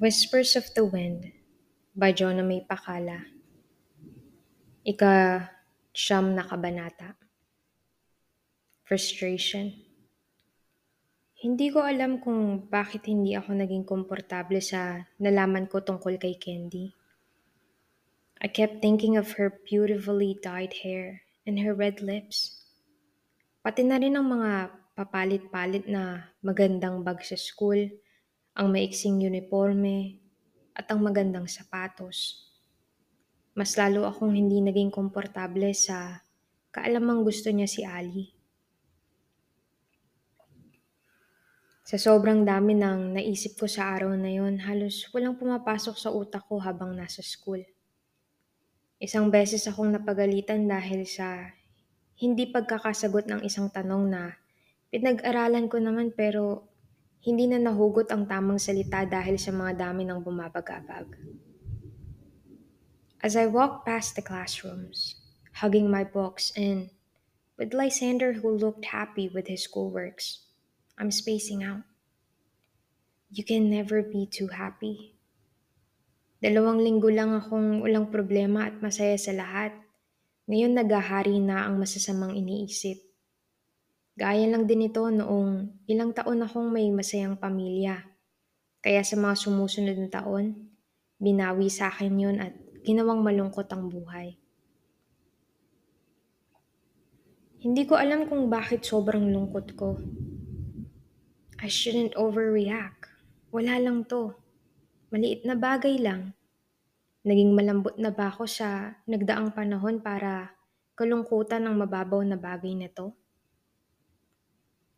Whispers of the Wind by Jonah May Pakala Ika siyam na kabanata Frustration Hindi ko alam kung bakit hindi ako naging komportable sa nalaman ko tungkol kay Candy. I kept thinking of her beautifully dyed hair and her red lips. Pati na rin ang mga papalit-palit na magandang bag sa school, ang maiksing uniforme, at ang magandang sapatos. Mas lalo akong hindi naging komportable sa kaalamang gusto niya si Ali. Sa sobrang dami ng naisip ko sa araw na yon, halos walang pumapasok sa utak ko habang nasa school. Isang beses akong napagalitan dahil sa hindi pagkakasagot ng isang tanong na pinag-aralan ko naman pero hindi na nahugot ang tamang salita dahil sa mga dami ng bumabagabag. As I walked past the classrooms, hugging my books and with Lysander who looked happy with his schoolworks, I'm spacing out. You can never be too happy. Dalawang linggo lang akong walang problema at masaya sa lahat. Ngayon naghahari na ang masasamang iniisip. Gaya lang din ito noong ilang taon akong may masayang pamilya. Kaya sa mga sumusunod na taon, binawi sa akin yun at ginawang malungkot ang buhay. Hindi ko alam kung bakit sobrang lungkot ko. I shouldn't overreact. Wala lang to. Maliit na bagay lang. Naging malambot na ba ako sa nagdaang panahon para kalungkutan ng mababaw na bagay na to?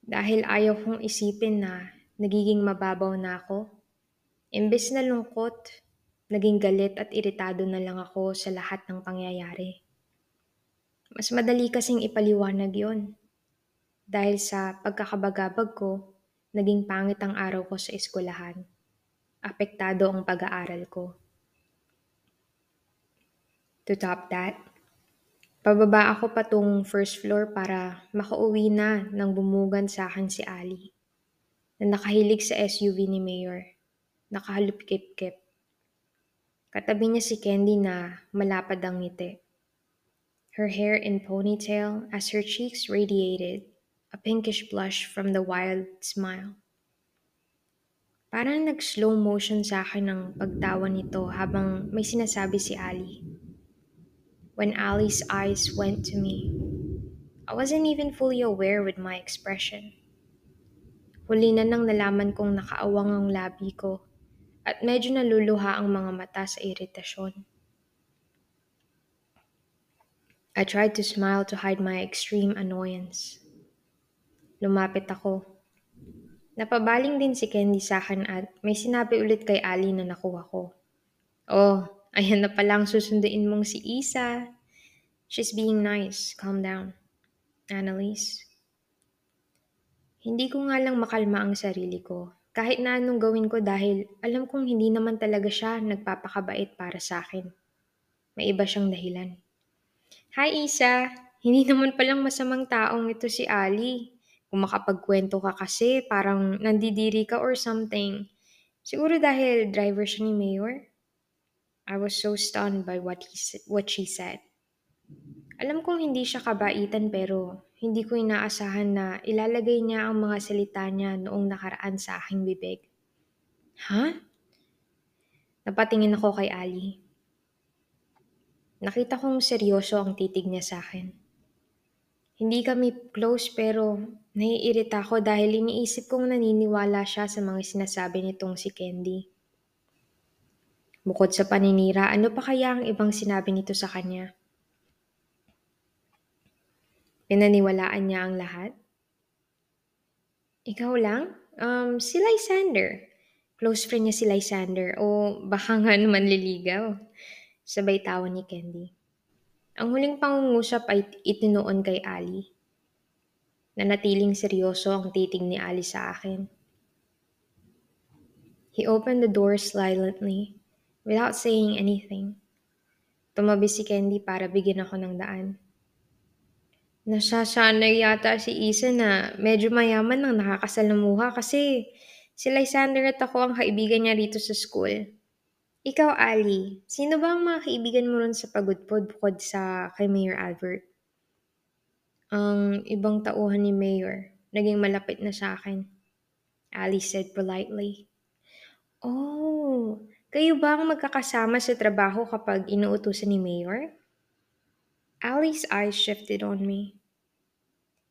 Dahil ayaw kong isipin na nagiging mababaw na ako. Imbes na lungkot, naging galit at iritado na lang ako sa lahat ng pangyayari. Mas madali kasing ipaliwanag yon. Dahil sa pagkakabagabag ko, Naging pangit ang araw ko sa eskwelahan. Apektado ang pag-aaral ko. To top that, pababa ako patungong first floor para makauwi na nang bumugan sa akin si Ali, na nakahilig sa SUV ni Mayor, nakahalupkip-kip. Katabi niya si Candy na malapad ang ngiti. Her hair in ponytail as her cheeks radiated a pinkish blush from the wild smile. Parang nag-slow motion sa akin ang pagtawa nito habang may sinasabi si Ali. When Ali's eyes went to me, I wasn't even fully aware with my expression. Huli na nang nalaman kong nakaawang ang labi ko at medyo naluluha ang mga mata sa iritasyon. I tried to smile to hide my extreme annoyance. Lumapit ako. Napabaling din si Candy sa akin at may sinabi ulit kay Ali na nakuha ko. Oh, ayan na palang susunduin mong si Isa. She's being nice. Calm down. Annalise. Hindi ko nga lang makalma ang sarili ko. Kahit na anong gawin ko dahil alam kong hindi naman talaga siya nagpapakabait para sa akin. May iba siyang dahilan. Hi Isa! Hindi naman palang masamang taong ito si Ali. Kung makapagkwento ka kasi, parang nandidiri ka or something. Siguro dahil driver siya ni Mayor? I was so stunned by what, he, what she said. Alam kong hindi siya kabaitan pero hindi ko inaasahan na ilalagay niya ang mga salita niya noong nakaraan sa aking bibig. Ha? Huh? Napatingin ako kay Ali. Nakita kong seryoso ang titig niya sa akin. Hindi kami close pero naiirita ako dahil iniisip kong naniniwala siya sa mga sinasabi nitong si Candy. Bukod sa paninira, ano pa kaya ang ibang sinabi nito sa kanya? Pinaniwalaan niya ang lahat? Ikaw lang? Um, si Lysander. Close friend niya si Lysander. O baka nga naman liligaw. Sabay tawa ni Candy. Ang huling pangungusap ay itinuon kay Ali. Nanatiling seryoso ang titig ni Ali sa akin. He opened the door silently, without saying anything. Tumabi si Candy para bigyan ako ng daan. Nasasanay yata si Isa na medyo mayaman nang nakakasalamuha kasi Si Lysander at ako ang kaibigan niya rito sa school. Ikaw, Ali, sino ba ang mga kaibigan mo ron sa pagudpod bukod sa kay Mayor Albert? Ang ibang tauhan ni Mayor, naging malapit na sa akin. Ali said politely. Oh, kayo ba ang magkakasama sa trabaho kapag inuutusan ni Mayor? Ali's eyes shifted on me.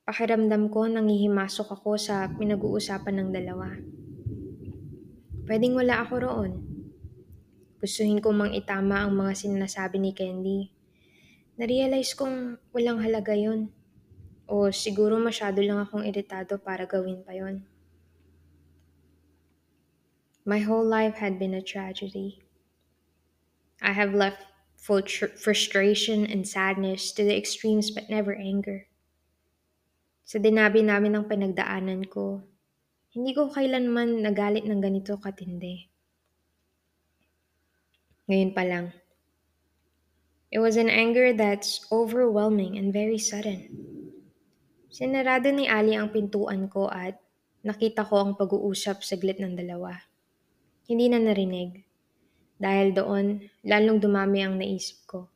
Pakiramdam ko nangihimasok ako sa pinag-uusapan ng dalawa. Pwedeng wala ako roon. Gustuhin ko mang itama ang mga sinasabi ni Candy. Narealize kong walang halaga yon. O siguro masyado lang akong iritado para gawin pa yon. My whole life had been a tragedy. I have left full tr- frustration and sadness to the extremes but never anger. Sa dinabi namin ng pinagdaanan ko, hindi ko kailanman nagalit ng ganito katindi. Ngayon pa lang. It was an anger that's overwhelming and very sudden. Sinarado ni Ali ang pintuan ko at nakita ko ang pag-uusap saglit ng dalawa. Hindi na narinig. Dahil doon, lalong dumami ang naisip ko.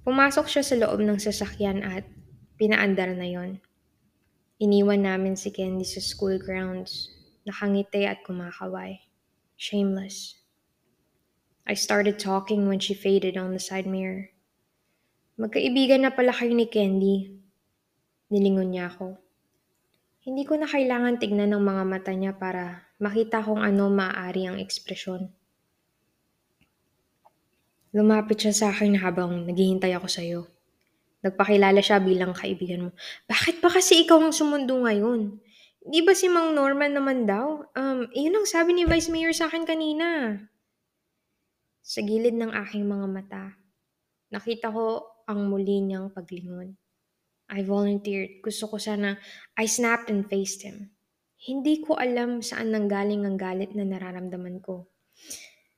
Pumasok siya sa loob ng sasakyan at pinaandar na yon. Iniwan namin si Candy sa school grounds, nakangiti at kumakaway. Shameless. I started talking when she faded on the side mirror. Magkaibigan na pala kayo ni Candy. Nilingon niya ako. Hindi ko na kailangan tignan ng mga mata niya para makita kung ano maaari ang ekspresyon. Lumapit siya sa akin habang naghihintay ako sa'yo. Nagpakilala siya bilang kaibigan mo. Bakit ba kasi ikaw ang sumundo ngayon? Di ba si Mang Norman naman daw? Um, iyon ang sabi ni Vice Mayor sa akin kanina. Sa gilid ng aking mga mata, nakita ko ang muli niyang paglingon. I volunteered. Gusto ko sana, I snapped and faced him. Hindi ko alam saan nanggaling ang galit na nararamdaman ko.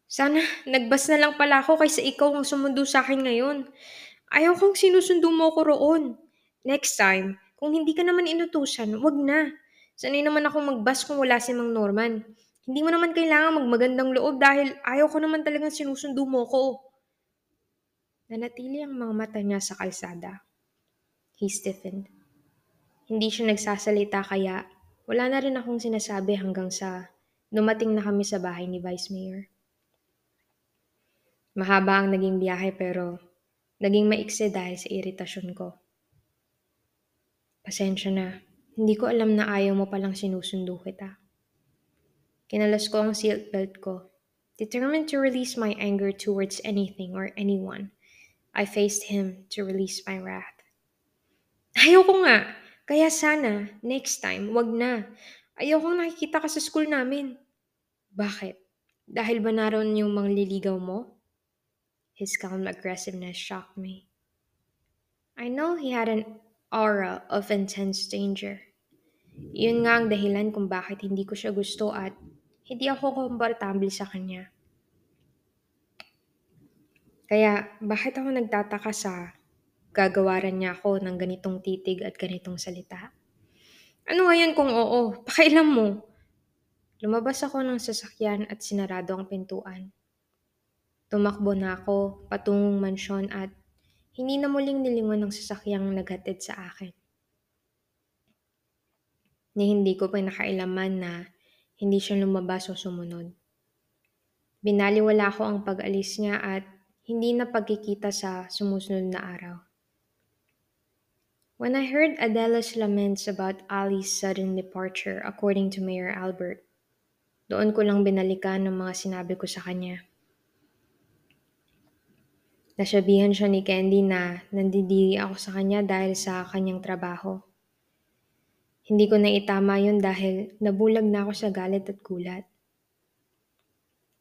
Sana nagbas na lang pala ako kaysa ikaw ang sumundo sa akin ngayon. Ayaw kong sinusundo mo ko roon. Next time, kung hindi ka naman inutusan, wag na. Sanay naman ako magbas kung wala si Mang Norman. Hindi mo naman kailangan magmagandang loob dahil ayaw ko naman talagang sinusundo mo ko. Nanatili ang mga mata niya sa kalsada. He stiffened. Hindi siya nagsasalita kaya wala na rin akong sinasabi hanggang sa dumating na kami sa bahay ni Vice Mayor. Mahaba ang naging biyahe pero naging maikse dahil sa iritasyon ko. Pasensya na, hindi ko alam na ayaw mo palang sinusundo kita. Kinalas ko ang seatbelt ko. Determined to release my anger towards anything or anyone, I faced him to release my wrath. Ayoko nga. Kaya sana, next time, wag na. Ayoko nakikita ka sa school namin. Bakit? Dahil ba naroon yung mangliligaw mo? His calm aggressiveness shocked me. I know he had an aura of intense danger. Yun nga ang dahilan kung bakit hindi ko siya gusto at hindi ako komportable sa kanya. Kaya bakit ako nagtataka sa gagawaran niya ako ng ganitong titig at ganitong salita. Ano ngayon kung oo? Pakailam mo. Lumabas ako ng sasakyan at sinarado ang pintuan. Tumakbo na ako patungong mansyon at hindi na muling nilingon ng sasakyang naghatid sa akin. Ni hindi ko pa nakailaman na hindi siya lumabas o sumunod. Binaliwala ko ang pag-alis niya at hindi na pagkikita sa sumusunod na araw. When I heard Adela's laments about Ali's sudden departure according to Mayor Albert, doon ko lang binalikan ng mga sinabi ko sa kanya. Nasabihan siya ni Candy na nandidiri ako sa kanya dahil sa kanyang trabaho. Hindi ko na itama yun dahil nabulag na ako sa galit at gulat.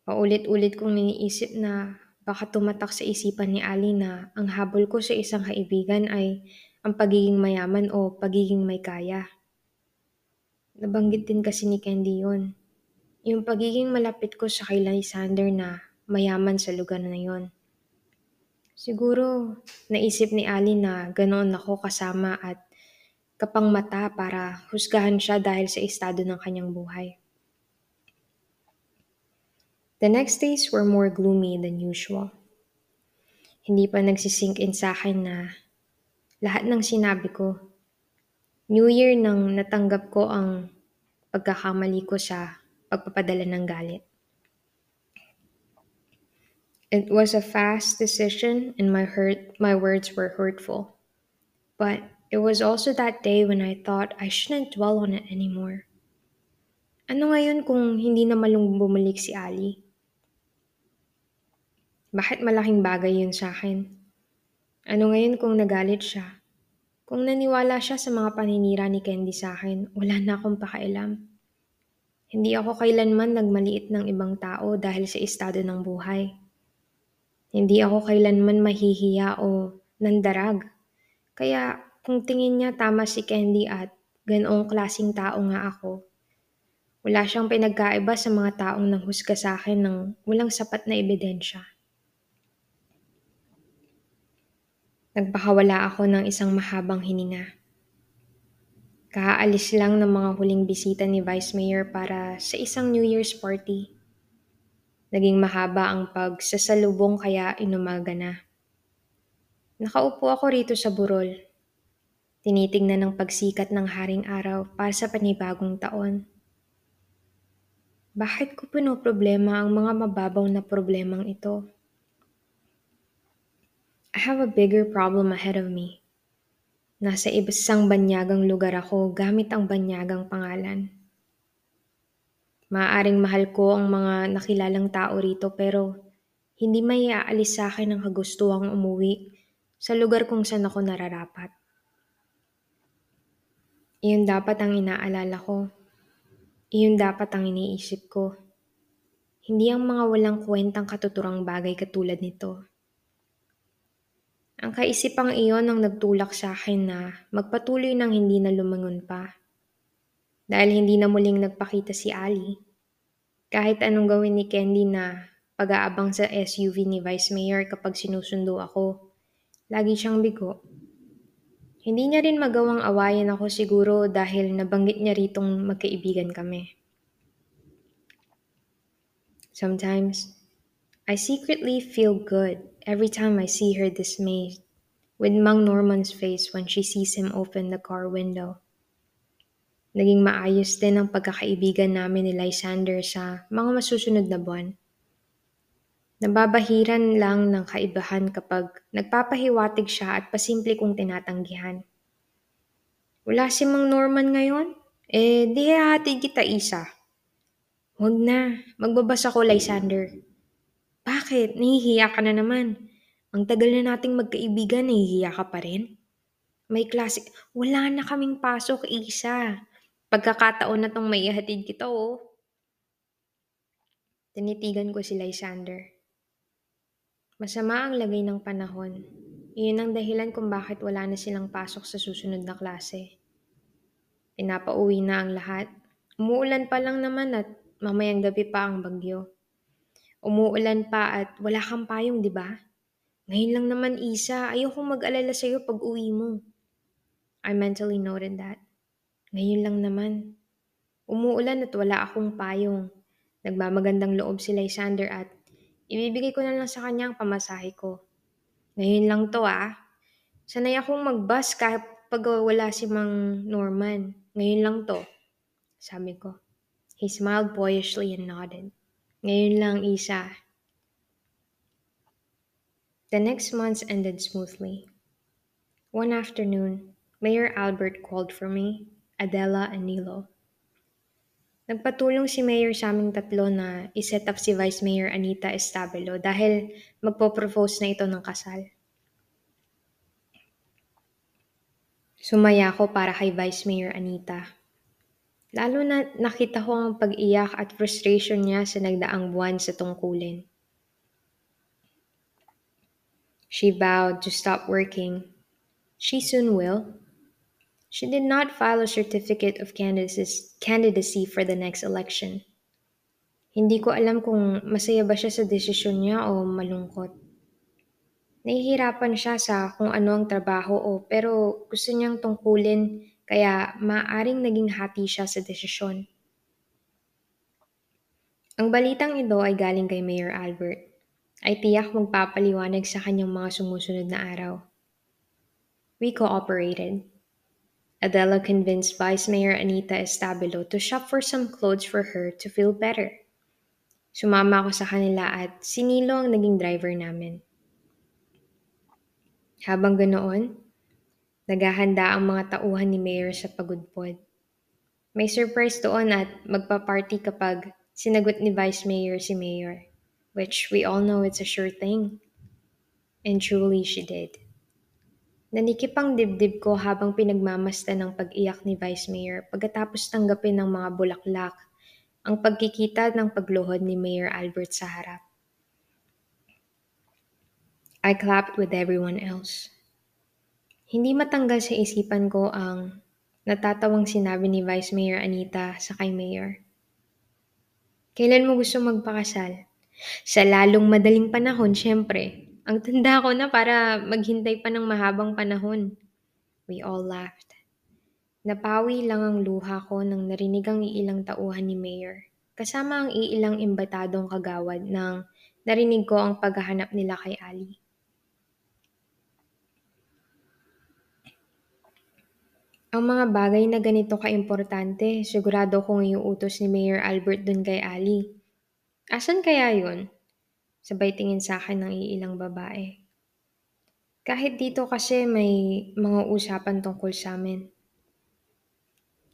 Paulit-ulit kong niniisip na baka tumatak sa isipan ni Ali na ang habol ko sa isang kaibigan ay ang pagiging mayaman o pagiging may kaya. Nabanggit din kasi ni Candy yun. Yung pagiging malapit ko sa kay Lysander na mayaman sa lugar na yon. Siguro, naisip ni Ali na ganoon ako kasama at kapang mata para husgahan siya dahil sa estado ng kanyang buhay. The next days were more gloomy than usual. Hindi pa nagsisink in sa akin na lahat ng sinabi ko. New Year nang natanggap ko ang pagkakamali ko sa pagpapadala ng galit. It was a fast decision and my hurt my words were hurtful. But it was also that day when I thought I shouldn't dwell on it anymore. Ano ngayon kung hindi na malung bumalik si Ali? Bakit malaking bagay yun sa akin? Ano ngayon kung nagalit siya? Kung naniwala siya sa mga paninira ni Candy sa akin, wala na akong pakailam. Hindi ako kailanman nagmaliit ng ibang tao dahil sa estado ng buhay. Hindi ako kailanman mahihiya o nandarag. Kaya kung tingin niya tama si Candy at ganoong klasing tao nga ako, wala siyang pinagkaiba sa mga taong nanghusga sa akin ng walang sapat na ebidensya. Nagpakawala ako ng isang mahabang hininga. Kakaalis lang ng mga huling bisita ni Vice Mayor para sa isang New Year's party. Naging mahaba ang pagsasalubong kaya inumaga na. Nakaupo ako rito sa burol. Tinitingnan ng pagsikat ng haring araw para sa panibagong taon. Bakit ko problema ang mga mababaw na problemang ito? I have a bigger problem ahead of me. Nasa ibang banyagang lugar ako gamit ang banyagang pangalan. Maaring mahal ko ang mga nakilalang tao rito pero hindi may aalis sa akin ang kagustuhang umuwi sa lugar kung saan ako nararapat. Iyon dapat ang inaalala ko. Iyon dapat ang iniisip ko. Hindi ang mga walang kwentang katuturang bagay katulad nito. Ang kaisipang iyon ang nagtulak sa akin na magpatuloy ng hindi na lumangon pa. Dahil hindi na muling nagpakita si Ali. Kahit anong gawin ni Candy na pag-aabang sa SUV ni Vice Mayor kapag sinusundo ako, lagi siyang bigo. Hindi niya rin magawang awayan ako siguro dahil nabanggit niya ritong magkaibigan kami. Sometimes, I secretly feel good every time I see her dismayed with Mang Norman's face when she sees him open the car window. Naging maayos din ang pagkakaibigan namin ni Lysander sa mga masusunod na buwan. Nababahiran lang ng kaibahan kapag nagpapahiwatig siya at pasimple kong tinatanggihan. Wala si Mang Norman ngayon? Eh, di hatid kita isa. Huwag na, magbabasa ko, Lysander. Bakit? Nahihiya ka na naman. Ang tagal na nating magkaibigan, nahihiya ka pa rin? May klase, wala na kaming pasok, isa. Pagkakataon na tong may ihatid kita, oh. Tinitigan ko si Lysander. Masama ang lagay ng panahon. Iyon ang dahilan kung bakit wala na silang pasok sa susunod na klase. Pinapauwi na ang lahat. Umuulan pa lang naman at mamayang gabi pa ang bagyo. Umuulan pa at wala kang payong, di ba? Ngayon lang naman, Isa. Ayokong mag-alala sa'yo pag uwi mo. I mentally noted that. Ngayon lang naman. Umuulan at wala akong payong. Nagmamagandang loob si Lysander at ibibigay ko na lang sa kanya ang pamasahe ko. Ngayon lang to ah. Sanay akong mag-bus kahit pag wala si Mang Norman. Ngayon lang to. Sabi ko. He smiled boyishly and nodded. Ngayon lang, Isa. The next months ended smoothly. One afternoon, Mayor Albert called for me, Adela, and Nilo. Nagpatulong si Mayor sa aming tatlo na iset up si Vice Mayor Anita Estabelo dahil magpo-propose na ito ng kasal. Sumaya ako para kay Vice Mayor Anita. Lalo na nakita ko ang pag-iyak at frustration niya sa nagdaang buwan sa tungkulin. She vowed to stop working. She soon will. She did not file a certificate of candidacy for the next election. Hindi ko alam kung masaya ba siya sa desisyon niya o malungkot. Nahihirapan siya sa kung ano ang trabaho o pero gusto niyang tungkulin kaya maaring naging hati siya sa desisyon. Ang balitang ito ay galing kay Mayor Albert. Ay tiyak magpapaliwanag sa kanyang mga sumusunod na araw. We cooperated. Adela convinced Vice Mayor Anita Estabilo to shop for some clothes for her to feel better. Sumama ako sa kanila at sinilo ang naging driver namin. Habang ganoon, naghahanda ang mga tauhan ni Mayor sa pagudpod. May surprise doon at magpa-party kapag sinagot ni Vice Mayor si Mayor, which we all know it's a sure thing. And truly she did. Nanikip ang dibdib ko habang pinagmamasdan ng pag-iyak ni Vice Mayor pagkatapos tanggapin ng mga bulaklak ang pagkikita ng pagluhod ni Mayor Albert sa harap. I clapped with everyone else. Hindi matanggal sa isipan ko ang natatawang sinabi ni Vice Mayor Anita sa kay Mayor. Kailan mo gusto magpakasal? Sa lalong madaling panahon, syempre. Ang tanda ko na para maghintay pa ng mahabang panahon. We all laughed. Napawi lang ang luha ko nang narinig ang iilang tauhan ni Mayor, kasama ang iilang imbatadong kagawad nang narinig ko ang paghahanap nila kay Ali. Ang mga bagay na ganito kaimportante, sigurado kong iuutos ni Mayor Albert dun kay Ali. Asan kaya yun? Sabay tingin sa akin ng iilang babae. Kahit dito kasi may mga usapan tungkol sa amin.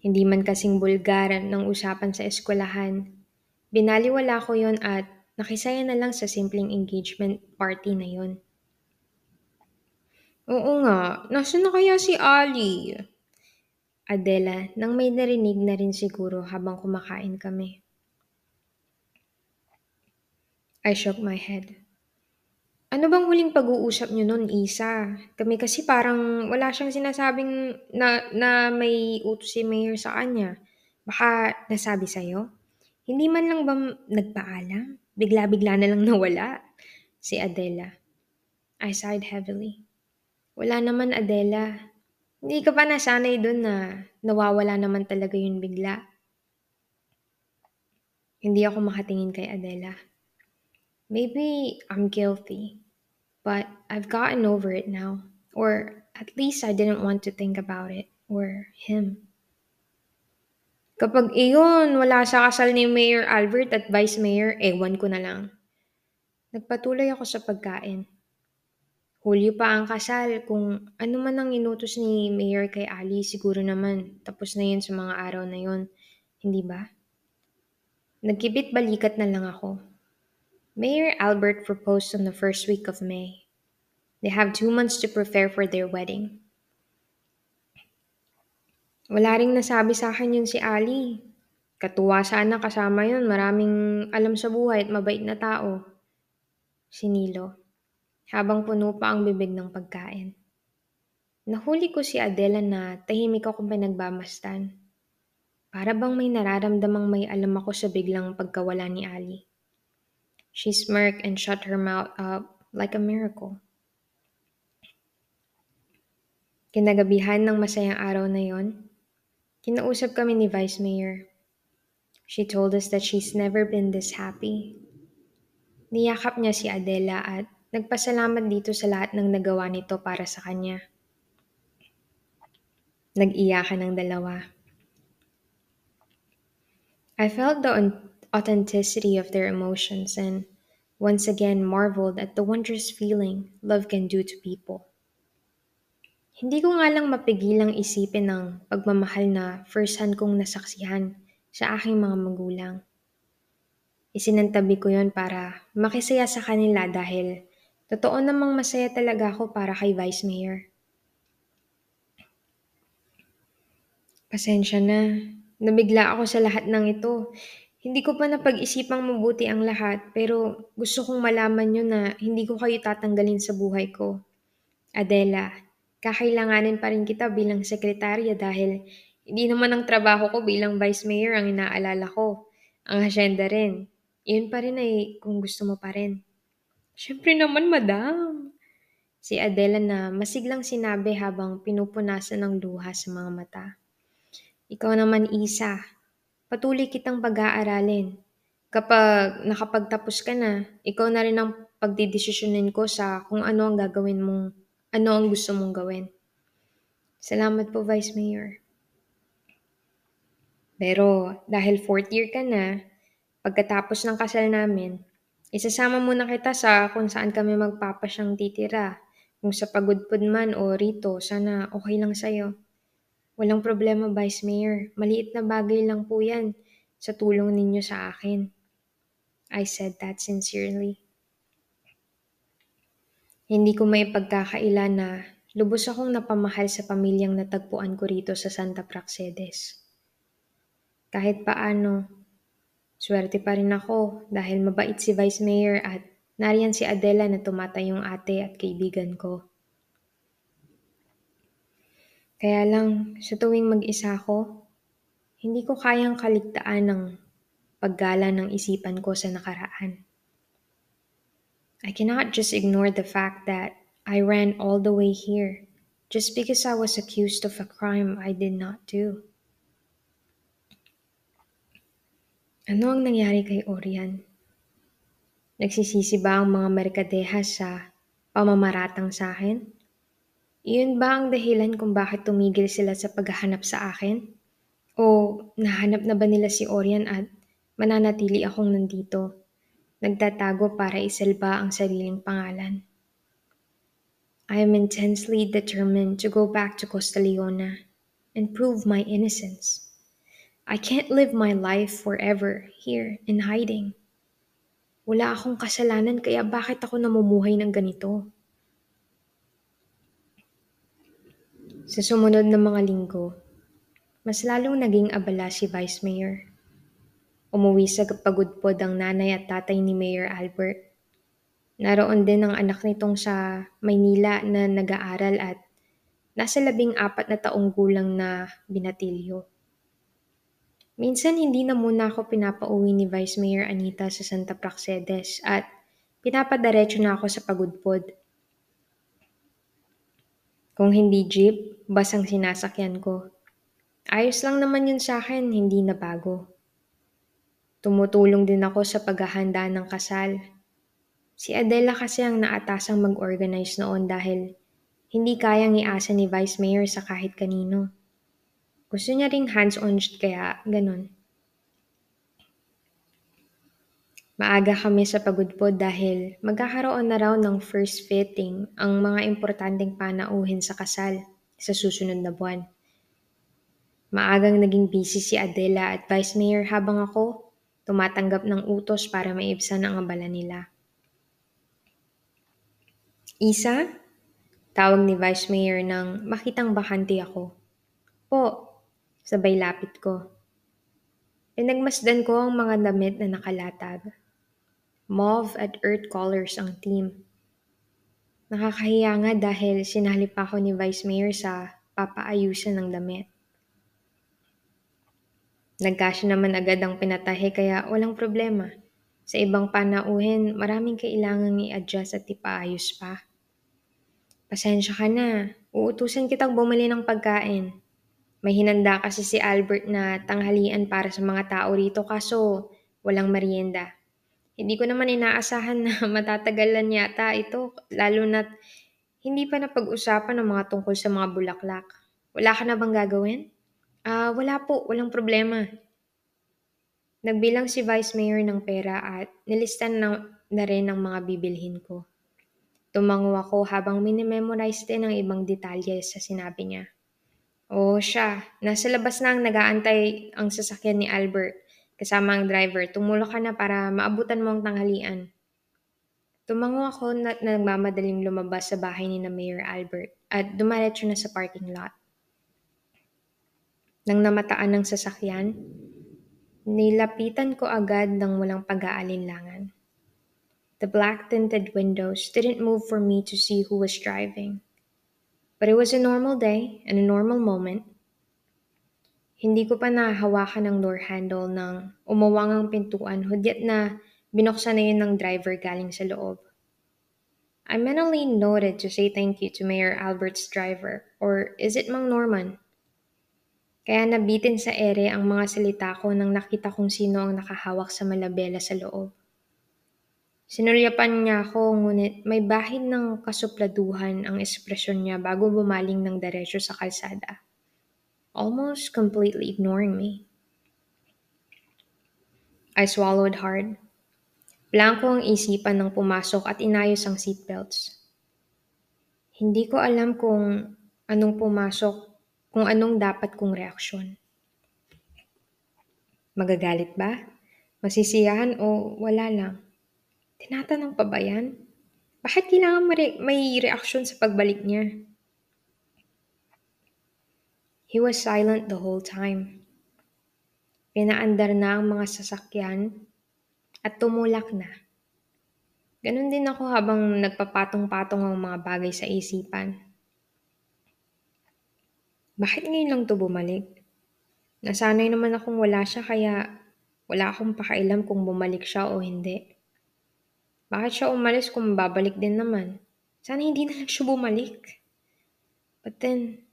Hindi man kasing bulgaran ng usapan sa eskwelahan. Binaliwala ko yon at nakisaya na lang sa simpleng engagement party na yon. Oo nga, nasa na kaya si Ali? Adela, nang may narinig na rin siguro habang kumakain kami. I shook my head. Ano bang huling pag-uusap niyo noon, Isa? Kami kasi parang wala siyang sinasabing na, na may utos si Mayor sa kanya. Baka nasabi sa'yo? Hindi man lang ba nagpaalam? Bigla-bigla na lang nawala? Si Adela. I sighed heavily. Wala naman, Adela. Hindi ka pa nasanay dun na nawawala naman talaga yun bigla. Hindi ako makatingin kay Adela. Maybe I'm guilty, but I've gotten over it now. Or at least I didn't want to think about it or him. Kapag iyon, wala sa kasal ni Mayor Albert at Vice Mayor, ewan ko na lang. Nagpatuloy ako sa pagkain. Hulyo pa ang kasal. Kung ano man ang inutos ni Mayor kay Ali, siguro naman tapos na yun sa mga araw na yun. Hindi ba? Nagkibit balikat na lang ako. Mayor Albert proposed on the first week of May. They have two months to prepare for their wedding. Wala ring nasabi sa akin yun si Ali. Katuwa sana kasama yun. Maraming alam sa buhay at mabait na tao. Sinilo habang puno pa ang bibig ng pagkain. Nahuli ko si Adela na tahimik ako pinagbamastan. Para bang may nararamdamang may alam ako sa biglang pagkawala ni Ali. She smirked and shut her mouth up like a miracle. Kinagabihan ng masayang araw na yon, kinausap kami ni Vice Mayor. She told us that she's never been this happy. Niyakap niya si Adela at Nagpasalamat dito sa lahat ng nagawa nito para sa kanya. Nag-iyakan ng dalawa. I felt the authenticity of their emotions and once again marveled at the wondrous feeling love can do to people. Hindi ko nga lang mapigilang isipin ng pagmamahal na first-hand kong nasaksihan sa aking mga magulang. Isinantabi ko yon para makisaya sa kanila dahil Totoo namang masaya talaga ako para kay Vice Mayor. Pasensya na. Nabigla ako sa lahat ng ito. Hindi ko pa napag-isipang mabuti ang lahat, pero gusto kong malaman nyo na hindi ko kayo tatanggalin sa buhay ko. Adela, kakailanganin pa rin kita bilang sekretarya dahil hindi naman ang trabaho ko bilang vice mayor ang inaalala ko. Ang asyenda rin. Iyon pa rin ay kung gusto mo pa rin. Siyempre naman, madam. Si Adela na masiglang sinabi habang pinupunasan ng luha sa mga mata. Ikaw naman, Isa. Patuloy kitang pag-aaralin. Kapag nakapagtapos ka na, ikaw na rin ang pagdidesisyonin ko sa kung ano ang gagawin mong, ano ang gusto mong gawin. Salamat po, Vice Mayor. Pero dahil fourth year ka na, pagkatapos ng kasal namin, isasama muna kita sa kung saan kami magpapasyang titira. Kung sa pagudpod man o rito, sana okay lang sa'yo. Walang problema, Vice Mayor. Maliit na bagay lang po yan sa tulong ninyo sa akin. I said that sincerely. Hindi ko may pagkakaila na lubos akong napamahal sa pamilyang natagpuan ko rito sa Santa Praxedes. Kahit paano, swerte pa rin ako dahil mabait si Vice Mayor at nariyan si Adela na tumatayong ate at kaibigan ko. Kaya lang, sa tuwing mag-isa ko, hindi ko kayang kaligtaan ng paggala ng isipan ko sa nakaraan. I cannot just ignore the fact that I ran all the way here just because I was accused of a crime I did not do. Ano ang nangyari kay Orian? Nagsisisi ba ang mga merkadeha sa pamamaratang sa akin? Iyon ba ang dahilan kung bakit tumigil sila sa paghahanap sa akin? O nahanap na ba nila si Orian at mananatili akong nandito, nagtatago para isalba ang sariling pangalan. I am intensely determined to go back to Costa Leona and prove my innocence. I can't live my life forever here in hiding. Wala akong kasalanan kaya bakit ako namumuhay ng ganito? Sa sumunod na mga linggo, mas lalong naging abala si Vice Mayor. Umuwi sa pagudpod ang nanay at tatay ni Mayor Albert. Naroon din ang anak nitong sa Maynila na nag-aaral at nasa labing apat na taong gulang na binatilyo. Minsan hindi na muna ako pinapauwi ni Vice Mayor Anita sa Santa Praxedes at pinapadiretso na ako sa pagudpod. Kung hindi jeep, basang sinasakyan ko. Ayos lang naman yun sa akin, hindi na bago. Tumutulong din ako sa paghahanda ng kasal. Si Adela kasi ang naatasang mag-organize noon dahil hindi kayang iasa ni Vice Mayor sa kahit kanino. Gusto niya ring hands-on kaya ganun. Maaga kami sa pagudpod dahil magkakaroon na raw ng first fitting ang mga importanteng panauhin sa kasal sa susunod na buwan. Maagang naging busy si Adela at Vice Mayor habang ako tumatanggap ng utos para maibsan ang abala nila. Isa, tawag ni Vice Mayor nang makitang bakante ako. Po, sabay lapit ko. Pinagmasdan ko ang mga damit na nakalatag. Mauve at earth colors ang team. Nakakahiya nga dahil sinali pa ako ni Vice Mayor sa papaayusan ng damit. Nagkasya naman agad ang pinatahe kaya walang problema. Sa ibang panauhin, maraming kailangang i-adjust at ipaayos pa. Pasensya ka na. Uutusan kitang bumili ng pagkain. May hinanda kasi si Albert na tanghalian para sa mga tao rito kaso walang merienda. Hindi ko naman inaasahan na matatagalan yata ito lalo na hindi pa napag-usapan ng mga tungkol sa mga bulaklak. Wala ka na bang gagawin? Ah, wala po, walang problema. Nagbilang si Vice Mayor ng pera at nilistan na, na rin ang mga bibilhin ko. Tumango ako habang minimemorize din ang ibang detalye sa sinabi niya. Oo siya, nasa labas na ang nagaantay ang sasakyan ni Albert kasama ang driver. Tumulong ka na para maabutan mo ang tanghalian. Tumango ako na nagmamadaling lumabas sa bahay ni na Mayor Albert at dumaretso na sa parking lot. Nang namataan ng sasakyan, nilapitan ko agad ng walang pag-aalinlangan. The black tinted windows didn't move for me to see who was driving. But it was a normal day and a normal moment. Hindi ko pa nahahawakan ng door handle nang umawang ang pintuan hudyat na binuksan na yun ng driver galing sa loob. I mentally noted to say thank you to Mayor Albert's driver, or is it Mang Norman? Kaya nabitin sa ere ang mga salita ko nang nakita kong sino ang nakahawak sa malabela sa loob. Sinulyapan niya ako ngunit may bahid ng kasupladuhan ang ekspresyon niya bago bumaling ng diretso sa kalsada. Almost completely ignoring me. I swallowed hard. Blanco ang isipan ng pumasok at inayos ang seatbelts. Hindi ko alam kung anong pumasok, kung anong dapat kong reaksyon. Magagalit ba? Masisiyahan o wala lang? Tinatanong pa ba yan? Bakit kailangan mare- may reaksyon sa pagbalik niya? He was silent the whole time. Pinaandar na ang mga sasakyan at tumulak na. Ganon din ako habang nagpapatong-patong ang mga bagay sa isipan. Bakit ngayon lang to bumalik? Nasanay naman akong wala siya kaya wala akong pakailam kung bumalik siya o hindi. Bakit siya umalis kung babalik din naman? Sana hindi na lang siya bumalik. But then,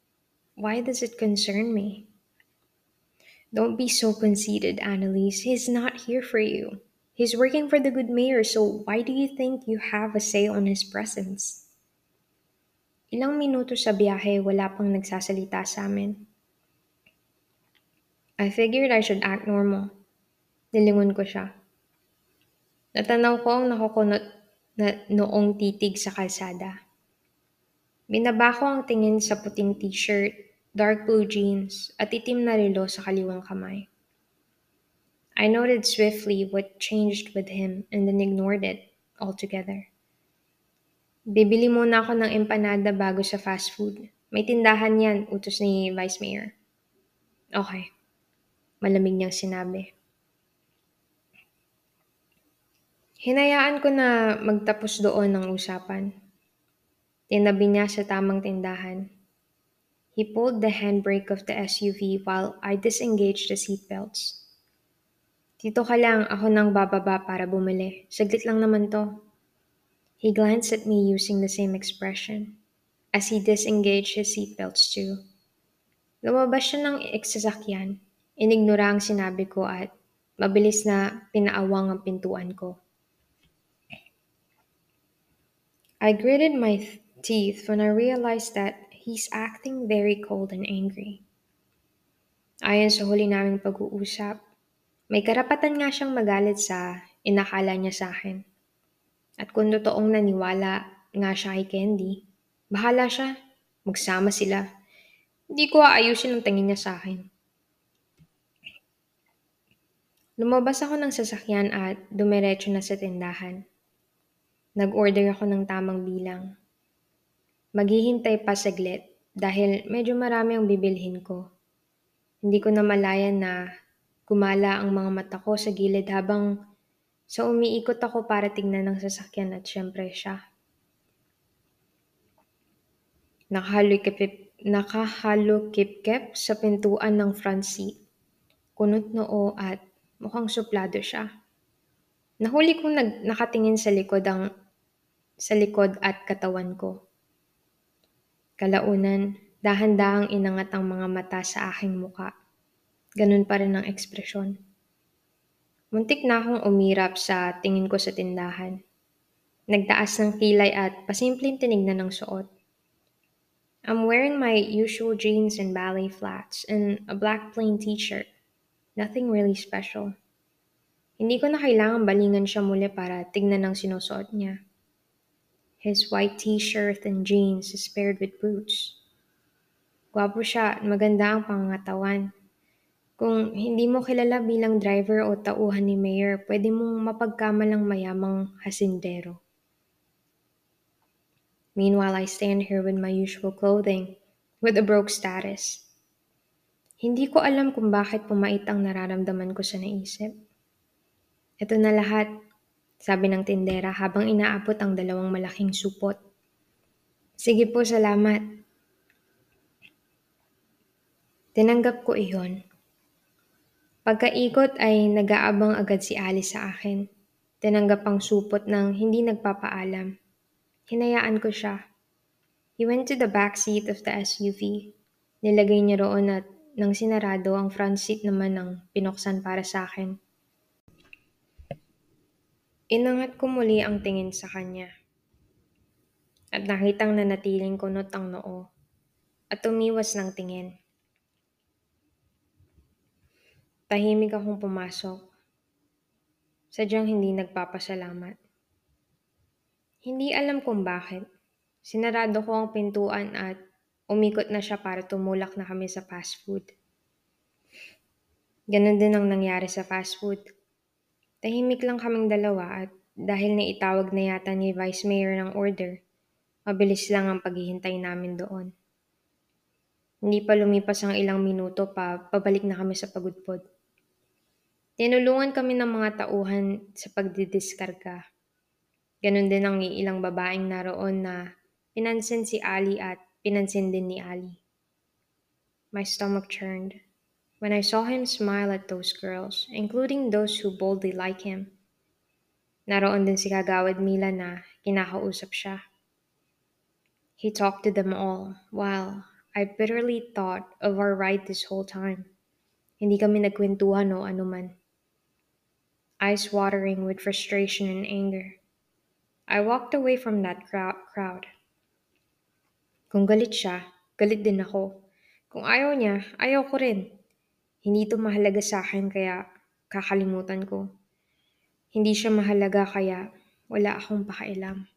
why does it concern me? Don't be so conceited, Annalise. He's not here for you. He's working for the good mayor, so why do you think you have a say on his presence? Ilang minuto sa biyahe, wala pang nagsasalita sa amin. I figured I should act normal. Nilingon ko siya. Natanaw ko ang nakukunot na noong titig sa kalsada. Binaba ko ang tingin sa puting t-shirt dark blue jeans, at itim na relo sa kaliwang kamay. I noted swiftly what changed with him and then ignored it altogether. Bibili muna ako ng empanada bago sa fast food. May tindahan yan, utos ni Vice Mayor. Okay. Malamig niyang sinabi. Hinayaan ko na magtapos doon ang usapan. Tinabi niya sa tamang tindahan He pulled the handbrake of the SUV while I disengaged the seatbelts. Dito ka lang, ako nang bababa para bumili. Saglit lang naman to. He glanced at me using the same expression as he disengaged his seatbelts too. Lumabas siya ng eksasakyan. Inignora ang sinabi ko at mabilis na pinaawang ang pintuan ko. I gritted my teeth when I realized that he's acting very cold and angry. Ayon sa huli naming pag-uusap, may karapatan nga siyang magalit sa inakala niya sa akin. At kung totoong naniwala nga siya kay Candy, bahala siya, magsama sila. Hindi ko aayusin ang tingin niya sa akin. Lumabas ako ng sasakyan at dumiretso na sa tindahan. Nag-order ako ng tamang bilang. Maghihintay pa saglit dahil medyo marami ang bibilhin ko. Hindi ko na malayan na gumala ang mga mata ko sa gilid habang sa umiikot ako para tingnan ng sasakyan at syempre siya. Nakahalukip, nakahalukip-kip sa pintuan ng front seat. Kunot noo at mukhang suplado siya. Nahuli kong nag, nakatingin sa likod ang sa likod at katawan ko. Kalaunan, dahan-dahang inangat ang mga mata sa aking muka. Ganun pa rin ang ekspresyon. Muntik na akong umirap sa tingin ko sa tindahan. Nagtaas ng kilay at pasimpleng tinignan ng suot. I'm wearing my usual jeans and ballet flats and a black plain t-shirt. Nothing really special. Hindi ko na kailangan balingan siya muli para tignan ang sinusuot niya. His white t-shirt and jeans is paired with boots. Gwapo siya at maganda ang pangangatawan. Kung hindi mo kilala bilang driver o tauhan ni Mayor, pwede mong mapagkamalang mayamang hasindero. Meanwhile, I stand here with my usual clothing, with a broke status. Hindi ko alam kung bakit pumait ang nararamdaman ko sa naisip. Ito na lahat, sabi ng tindera habang inaabot ang dalawang malaking supot. Sige po, salamat. Tinanggap ko iyon. Pagkaikot ay nag-aabang agad si Alice sa akin. Tinanggap ang supot ng hindi nagpapaalam. Hinayaan ko siya. He went to the back seat of the SUV. Nilagay niya roon at nang sinarado ang front seat naman ng pinuksan para sa akin. Inangat ko muli ang tingin sa kanya. At nakitang nanatiling kunot ang noo at umiwas ng tingin. Tahimik akong pumasok. Sadyang hindi nagpapasalamat. Hindi alam kung bakit. Sinarado ko ang pintuan at umikot na siya para tumulak na kami sa fast food. Ganon din ang nangyari sa fast food. Tahimik lang kaming dalawa at dahil naitawag na yata ni Vice Mayor ng order, mabilis lang ang paghihintay namin doon. Hindi pa lumipas ang ilang minuto pa, pabalik na kami sa pagudpod. Tinulungan kami ng mga tauhan sa pagdidiskarga. Ganon din ang ilang babaeng naroon na pinansin si Ali at pinansin din ni Ali. My stomach churned when I saw him smile at those girls, including those who boldly like him. Naroon din si Kagawad Mila na kinakausap siya. He talked to them all, while I bitterly thought of our ride this whole time. Hindi kami nagkwentuhan o anuman. Eyes watering with frustration and anger. I walked away from that crowd. Kung galit siya, galit din ako. Kung ayaw niya, ayaw ko rin. Hindi ito mahalaga sa akin kaya kakalimutan ko. Hindi siya mahalaga kaya wala akong pakialam.